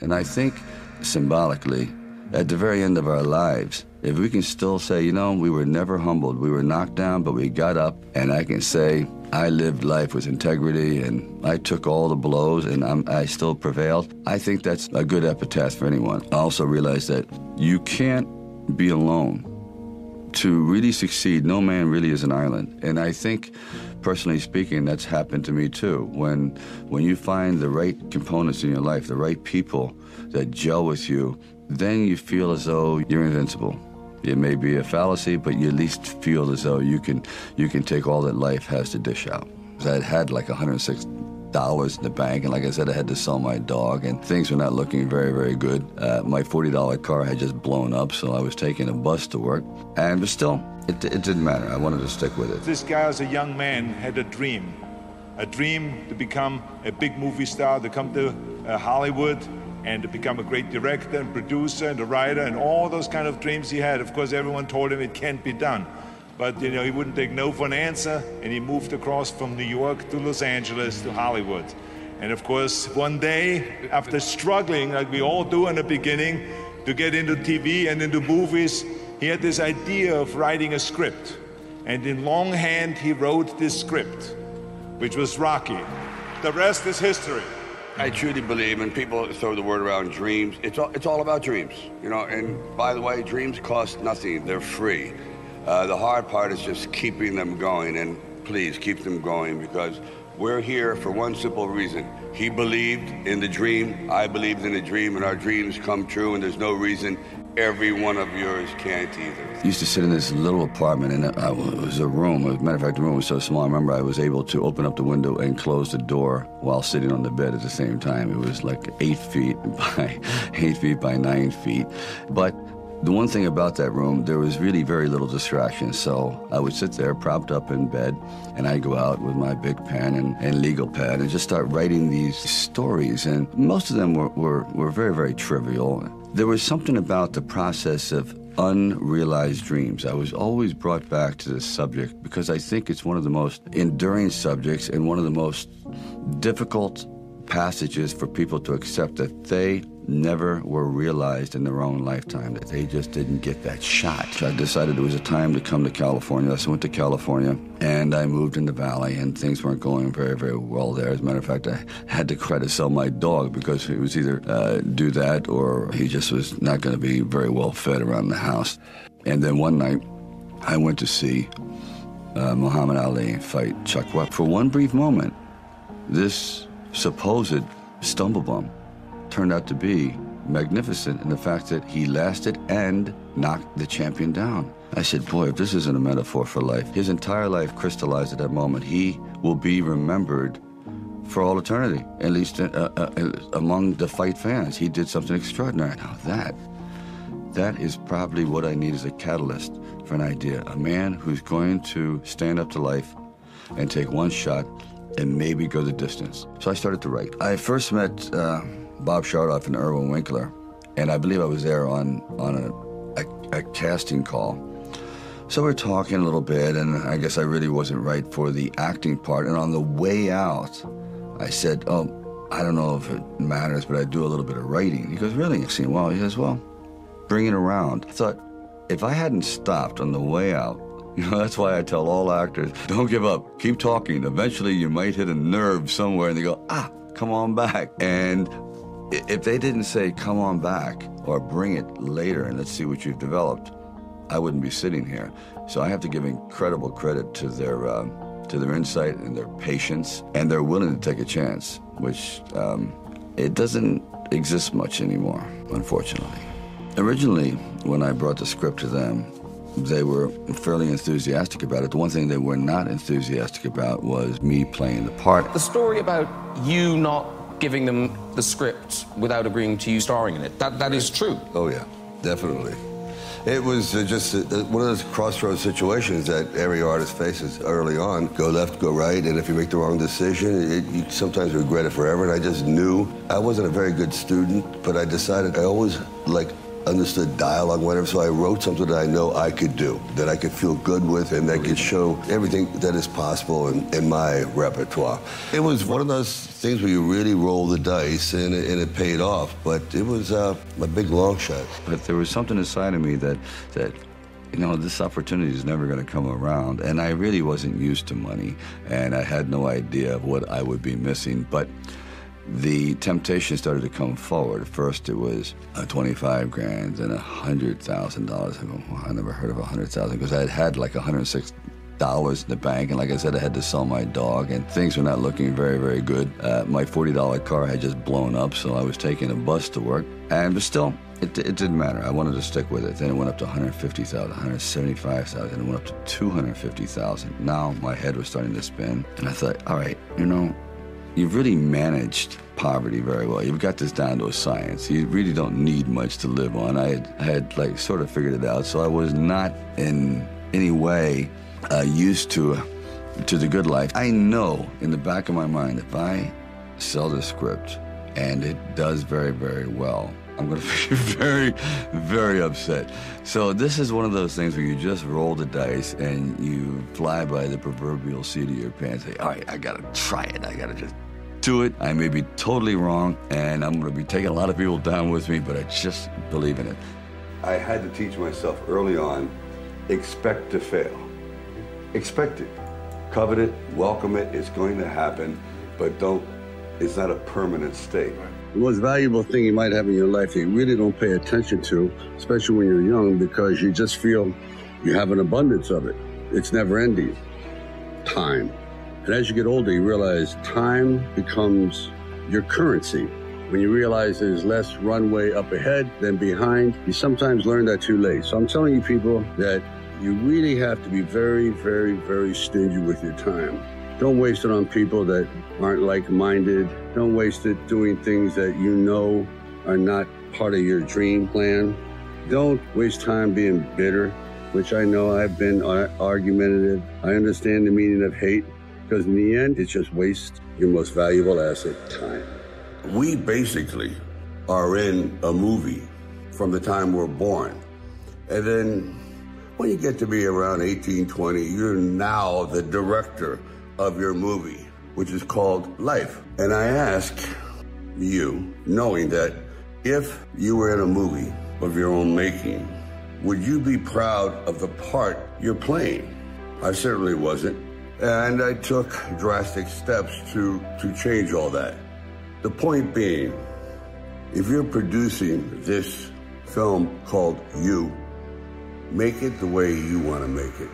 And I think symbolically, at the very end of our lives, if we can still say, you know, we were never humbled, we were knocked down, but we got up, and I can say, I lived life with integrity and I took all the blows and I'm, i still prevailed. I think that's a good epitaph for anyone. I also realize that you can't be alone. To really succeed, no man really is an island. And I think, personally speaking, that's happened to me too. When, when you find the right components in your life, the right people that gel with you, then you feel as though you're invincible. It may be a fallacy, but you at least feel as though you can you can take all that life has to dish out. I had like 106 dollars in the bank, and like I said, I had to sell my dog, and things were not looking very, very good. Uh, my $40 car had just blown up, so I was taking a bus to work, and but still, it, it didn't matter. I wanted to stick with it. This guy, as a young man, had a dream, a dream to become a big movie star, to come to uh, Hollywood, and to become a great director and producer and a writer and all those kind of dreams he had. Of course, everyone told him it can't be done. But, you know, he wouldn't take no for an answer, and he moved across from New York to Los Angeles to Hollywood. And of course, one day, after struggling, like we all do in the beginning, to get into TV and into movies, he had this idea of writing a script. And in longhand, he wrote this script, which was Rocky. The rest is history. I truly believe, and people throw the word around dreams. It's all, it's all about dreams, you know. And by the way, dreams cost nothing; they're free. Uh, the hard part is just keeping them going, and please keep them going because we're here for one simple reason. He believed in the dream, I believed in the dream, and our dreams come true, and there's no reason every one of yours can't either. I used to sit in this little apartment, and it was a room. As a matter of fact, the room was so small, I remember I was able to open up the window and close the door while sitting on the bed at the same time. It was like eight feet by eight feet by nine feet. But the one thing about that room, there was really very little distraction. So I would sit there propped up in bed, and I'd go out with my big pen and, and legal pad and just start writing these stories. And most of them were, were, were very, very trivial. There was something about the process of unrealized dreams. I was always brought back to this subject because I think it's one of the most enduring subjects and one of the most difficult passages for people to accept that they never were realized in their own lifetime, that they just didn't get that shot. I decided it was a time to come to California. So I went to California and I moved in the valley, and things weren't going very, very well there. As a matter of fact, I had to try to sell my dog because he was either uh, do that or he just was not going to be very well fed around the house. And then one night, I went to see uh, Muhammad Ali fight Chuck Wepner. For one brief moment, this supposed stumblebum turned out to be magnificent in the fact that he lasted and knocked the champion down. I said, boy, if this isn't a metaphor for life, his entire life crystallized at that moment. He will be remembered for all eternity, at least uh, uh, uh, among the fight fans. He did something extraordinary. Now that, that is probably what I need as a catalyst for an idea. A man who's going to stand up to life and take one shot and maybe go the distance. So I started to write. I first met uh, Bob Chartoff and Irwin Winkler, and I believe I was there on on a, a, a casting call. So we're talking a little bit, and I guess I really wasn't right for the acting part. And on the way out, I said, "Oh, I don't know if it matters, but I do a little bit of writing." He goes, "Really?" I said, "Well," he says, "Well, bring it around." I thought, if I hadn't stopped on the way out, you know, that's why I tell all actors, don't give up. Keep talking. Eventually, you might hit a nerve somewhere, and they go, "Ah, come on back." And if they didn't say, come on back or bring it later and let's see what you've developed, I wouldn't be sitting here. So I have to give incredible credit to their, uh, to their insight and their patience, and they're willing to take a chance, which um, it doesn't exist much anymore, unfortunately. Originally, when I brought the script to them, they were fairly enthusiastic about it. The one thing they were not enthusiastic about was me playing the part. The story about you not giving them the script without agreeing to you starring in it. That that is true. Oh yeah, definitely. It was uh, just uh, one of those crossroads situations that every artist faces early on. Go left, go right, and if you make the wrong decision, it, you sometimes regret it forever. And I just knew I wasn't a very good student, but I decided I always like understood dialogue, whatever. So I wrote something that I know I could do, that I could feel good with, and that could show everything that is possible in, in my repertoire. It was one of those things where you really roll the dice, and it, and it paid off. But it was uh, a big long shot. But there was something inside of me that that you know, this opportunity is never going to come around. And I really wasn't used to money, and I had no idea of what I would be missing. But the temptation started to come forward. First, it was a 25 grand and a hundred thousand dollars. I never heard of a hundred thousand because I had had like 106 dollars in the bank, and like I said, I had to sell my dog, and things were not looking very, very good. Uh, my $40 car had just blown up, so I was taking a bus to work, and but still, it, it didn't matter. I wanted to stick with it. Then it went up to 150,000, 175,000, it went up to 250,000. Now my head was starting to spin, and I thought, all right, you know, you've really managed poverty very well. You've got this down to a science. You really don't need much to live on. I had, I had like sort of figured it out, so I was not in any way uh, used to to the good life. I know in the back of my mind if I sell the script and it does very very well, I'm going to be very very upset. So this is one of those things where you just roll the dice and you fly by the proverbial seat of your pants. Say, all right, I got to try it. I got to just do it. I may be totally wrong, and I'm going to be taking a lot of people down with me, but I just believe in it. I had to teach myself early on expect to fail. Expect it. Covet it, welcome it, it's going to happen, but don't, it's not a permanent state. The most valuable thing you might have in your life that you really don't pay attention to, especially when you're young, because you just feel you have an abundance of it. It's never ending. Time. And as you get older, you realize time becomes your currency. When you realize there's less runway up ahead than behind, you sometimes learn that too late. So I'm telling you, people, that you really have to be very, very, very stingy with your time. Don't waste it on people that aren't like minded. Don't waste it doing things that you know are not part of your dream plan. Don't waste time being bitter, which I know I've been argumentative. I understand the meaning of hate because in the end, it's just waste your most valuable asset, time. We basically are in a movie from the time we're born. And then when you get to be around 18, 20, you're now the director of your movie, which is called Life. And I ask you, knowing that if you were in a movie of your own making, would you be proud of the part you're playing? I certainly wasn't. And I took drastic steps to, to change all that. The point being, if you're producing this film called You, Make it the way you want to make it.